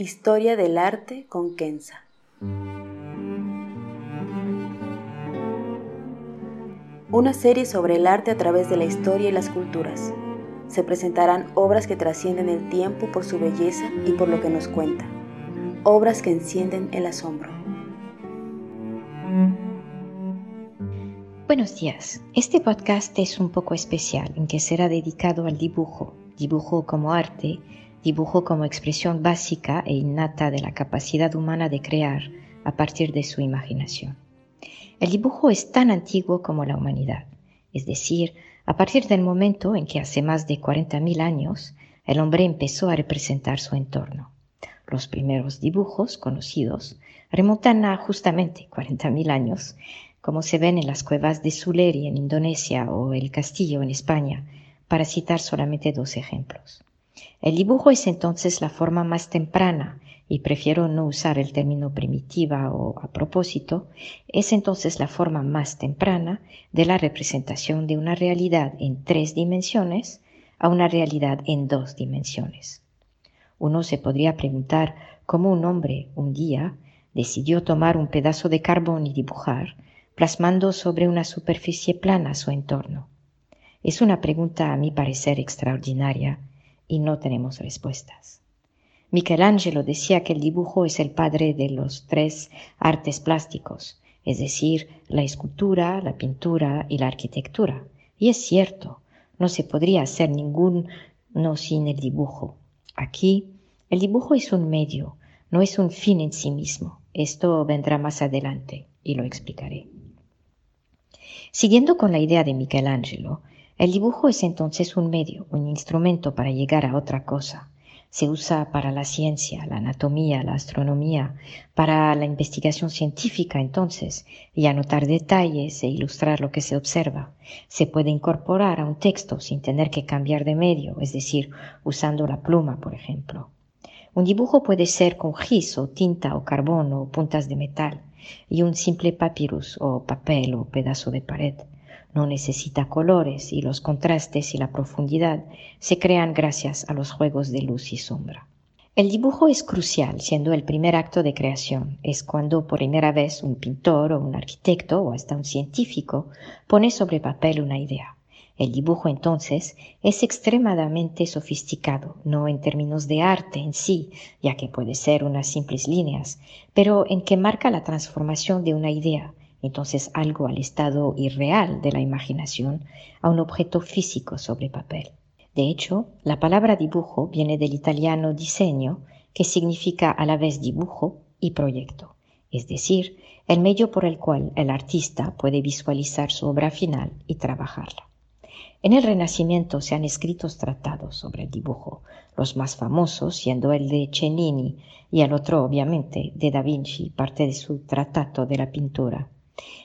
Historia del arte con Kenza. Una serie sobre el arte a través de la historia y las culturas. Se presentarán obras que trascienden el tiempo por su belleza y por lo que nos cuenta. Obras que encienden el asombro. Buenos días. Este podcast es un poco especial en que será dedicado al dibujo, dibujo como arte dibujo como expresión básica e innata de la capacidad humana de crear a partir de su imaginación. El dibujo es tan antiguo como la humanidad, es decir, a partir del momento en que hace más de 40.000 años el hombre empezó a representar su entorno. Los primeros dibujos conocidos remontan a justamente 40.000 años, como se ven en las cuevas de Suleri en Indonesia o el Castillo en España, para citar solamente dos ejemplos. El dibujo es entonces la forma más temprana, y prefiero no usar el término primitiva o a propósito, es entonces la forma más temprana de la representación de una realidad en tres dimensiones a una realidad en dos dimensiones. Uno se podría preguntar cómo un hombre un día decidió tomar un pedazo de carbón y dibujar, plasmando sobre una superficie plana su entorno. Es una pregunta a mi parecer extraordinaria y no tenemos respuestas. Michelangelo decía que el dibujo es el padre de los tres artes plásticos, es decir, la escultura, la pintura y la arquitectura. Y es cierto, no se podría hacer ninguno sin el dibujo. Aquí, el dibujo es un medio, no es un fin en sí mismo. Esto vendrá más adelante y lo explicaré. Siguiendo con la idea de Michelangelo, el dibujo es entonces un medio, un instrumento para llegar a otra cosa. Se usa para la ciencia, la anatomía, la astronomía, para la investigación científica entonces, y anotar detalles e ilustrar lo que se observa. Se puede incorporar a un texto sin tener que cambiar de medio, es decir, usando la pluma, por ejemplo. Un dibujo puede ser con gis o tinta o carbón o puntas de metal, y un simple papyrus o papel o pedazo de pared no necesita colores y los contrastes y la profundidad se crean gracias a los juegos de luz y sombra. El dibujo es crucial, siendo el primer acto de creación. Es cuando por primera vez un pintor o un arquitecto o hasta un científico pone sobre papel una idea. El dibujo entonces es extremadamente sofisticado, no en términos de arte en sí, ya que puede ser unas simples líneas, pero en que marca la transformación de una idea, entonces algo al estado irreal de la imaginación, a un objeto físico sobre papel. De hecho, la palabra dibujo viene del italiano diseño, que significa a la vez dibujo y proyecto, es decir, el medio por el cual el artista puede visualizar su obra final y trabajarla. En el Renacimiento se han escrito tratados sobre el dibujo, los más famosos siendo el de Cennini y el otro, obviamente, de Da Vinci, parte de su Tratato de la Pintura.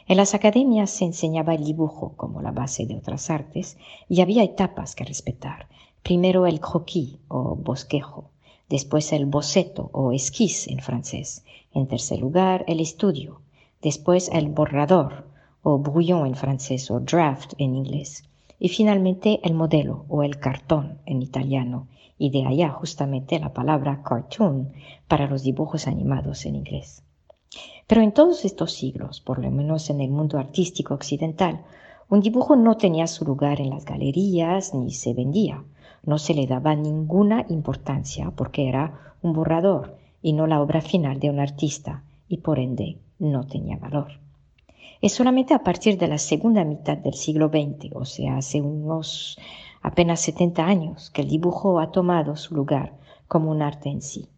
En las academias se enseñaba el dibujo como la base de otras artes y había etapas que respetar. Primero el croquis o bosquejo, después el boceto o esquisse en francés, en tercer lugar el estudio, después el borrador o brouillon en francés o draft en inglés y finalmente el modelo o el cartón en italiano y de allá justamente la palabra cartoon para los dibujos animados en inglés. Pero en todos estos siglos, por lo menos en el mundo artístico occidental, un dibujo no tenía su lugar en las galerías ni se vendía. No se le daba ninguna importancia porque era un borrador y no la obra final de un artista y por ende no tenía valor. Es solamente a partir de la segunda mitad del siglo XX, o sea, hace unos apenas 70 años, que el dibujo ha tomado su lugar como un arte en sí.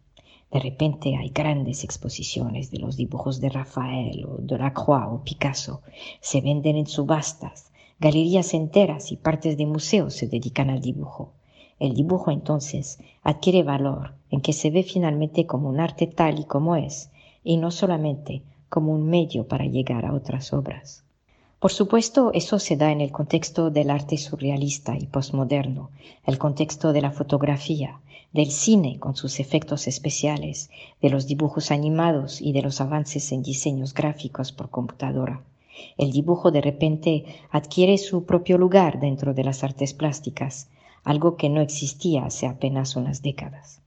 De repente hay grandes exposiciones de los dibujos de Rafael o de Lacroix o Picasso. Se venden en subastas. Galerías enteras y partes de museos se dedican al dibujo. El dibujo entonces adquiere valor en que se ve finalmente como un arte tal y como es, y no solamente como un medio para llegar a otras obras. Por supuesto, eso se da en el contexto del arte surrealista y postmoderno, el contexto de la fotografía, del cine con sus efectos especiales, de los dibujos animados y de los avances en diseños gráficos por computadora. El dibujo de repente adquiere su propio lugar dentro de las artes plásticas, algo que no existía hace apenas unas décadas.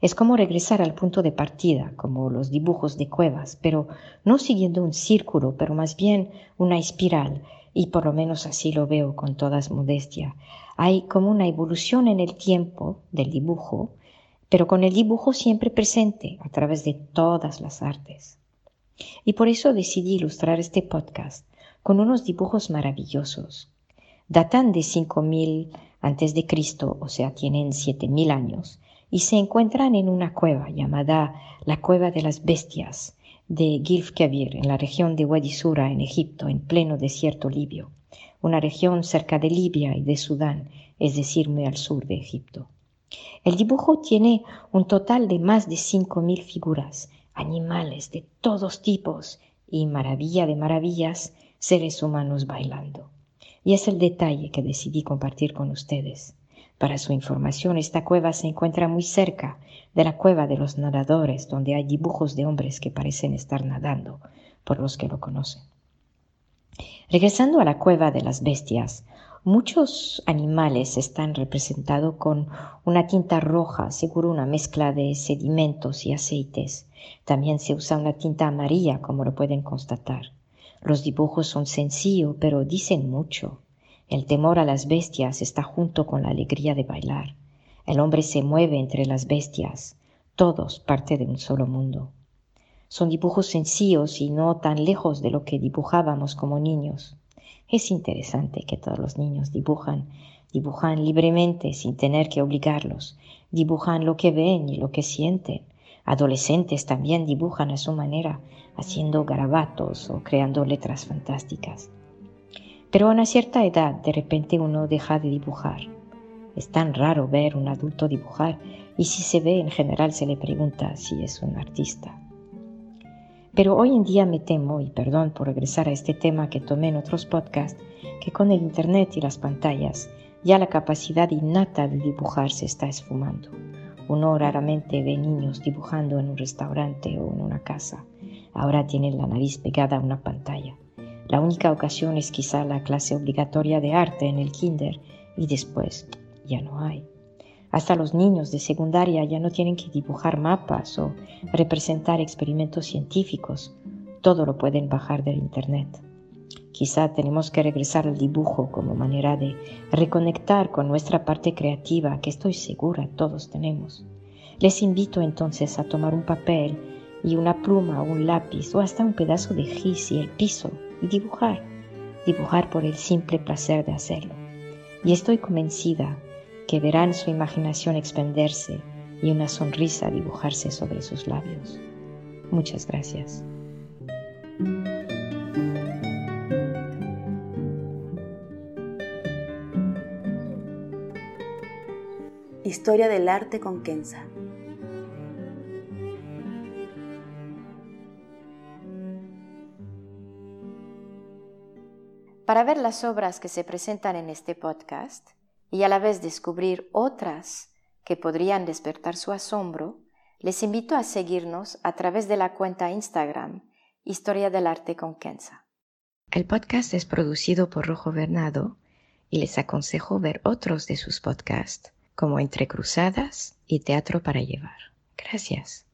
Es como regresar al punto de partida, como los dibujos de cuevas, pero no siguiendo un círculo, pero más bien una espiral, y por lo menos así lo veo con toda modestia. Hay como una evolución en el tiempo del dibujo, pero con el dibujo siempre presente a través de todas las artes. Y por eso decidí ilustrar este podcast con unos dibujos maravillosos. Datan de 5000 antes de Cristo, o sea, tienen 7000 años, y se encuentran en una cueva llamada la Cueva de las Bestias de Gilf Kebir, en la región de Wadi Sura, en Egipto, en pleno desierto libio, una región cerca de Libia y de Sudán, es decir, muy al sur de Egipto. El dibujo tiene un total de más de 5.000 figuras, animales de todos tipos y, maravilla de maravillas, seres humanos bailando. Y es el detalle que decidí compartir con ustedes. Para su información, esta cueva se encuentra muy cerca de la cueva de los nadadores, donde hay dibujos de hombres que parecen estar nadando, por los que lo conocen. Regresando a la cueva de las bestias, muchos animales están representados con una tinta roja, seguro una mezcla de sedimentos y aceites. También se usa una tinta amarilla, como lo pueden constatar. Los dibujos son sencillos, pero dicen mucho. El temor a las bestias está junto con la alegría de bailar. El hombre se mueve entre las bestias, todos parte de un solo mundo. Son dibujos sencillos y no tan lejos de lo que dibujábamos como niños. Es interesante que todos los niños dibujan, dibujan libremente sin tener que obligarlos, dibujan lo que ven y lo que sienten. Adolescentes también dibujan a su manera, haciendo garabatos o creando letras fantásticas. Pero a una cierta edad de repente uno deja de dibujar. Es tan raro ver un adulto dibujar y si se ve en general se le pregunta si es un artista. Pero hoy en día me temo, y perdón por regresar a este tema que tomé en otros podcasts, que con el Internet y las pantallas ya la capacidad innata de dibujar se está esfumando. Uno raramente ve niños dibujando en un restaurante o en una casa. Ahora tienen la nariz pegada a una pantalla. La única ocasión es quizá la clase obligatoria de arte en el kinder y después ya no hay. Hasta los niños de secundaria ya no tienen que dibujar mapas o representar experimentos científicos. Todo lo pueden bajar del Internet. Quizá tenemos que regresar al dibujo como manera de reconectar con nuestra parte creativa que estoy segura todos tenemos. Les invito entonces a tomar un papel y una pluma o un lápiz o hasta un pedazo de gis y el piso dibujar, dibujar por el simple placer de hacerlo. Y estoy convencida que verán su imaginación expenderse y una sonrisa dibujarse sobre sus labios. Muchas gracias. Historia del arte con Kenza. Para ver las obras que se presentan en este podcast y a la vez descubrir otras que podrían despertar su asombro, les invito a seguirnos a través de la cuenta Instagram Historia del Arte con Kenza. El podcast es producido por Rojo Bernado y les aconsejo ver otros de sus podcasts como Entre Cruzadas y Teatro para Llevar. Gracias.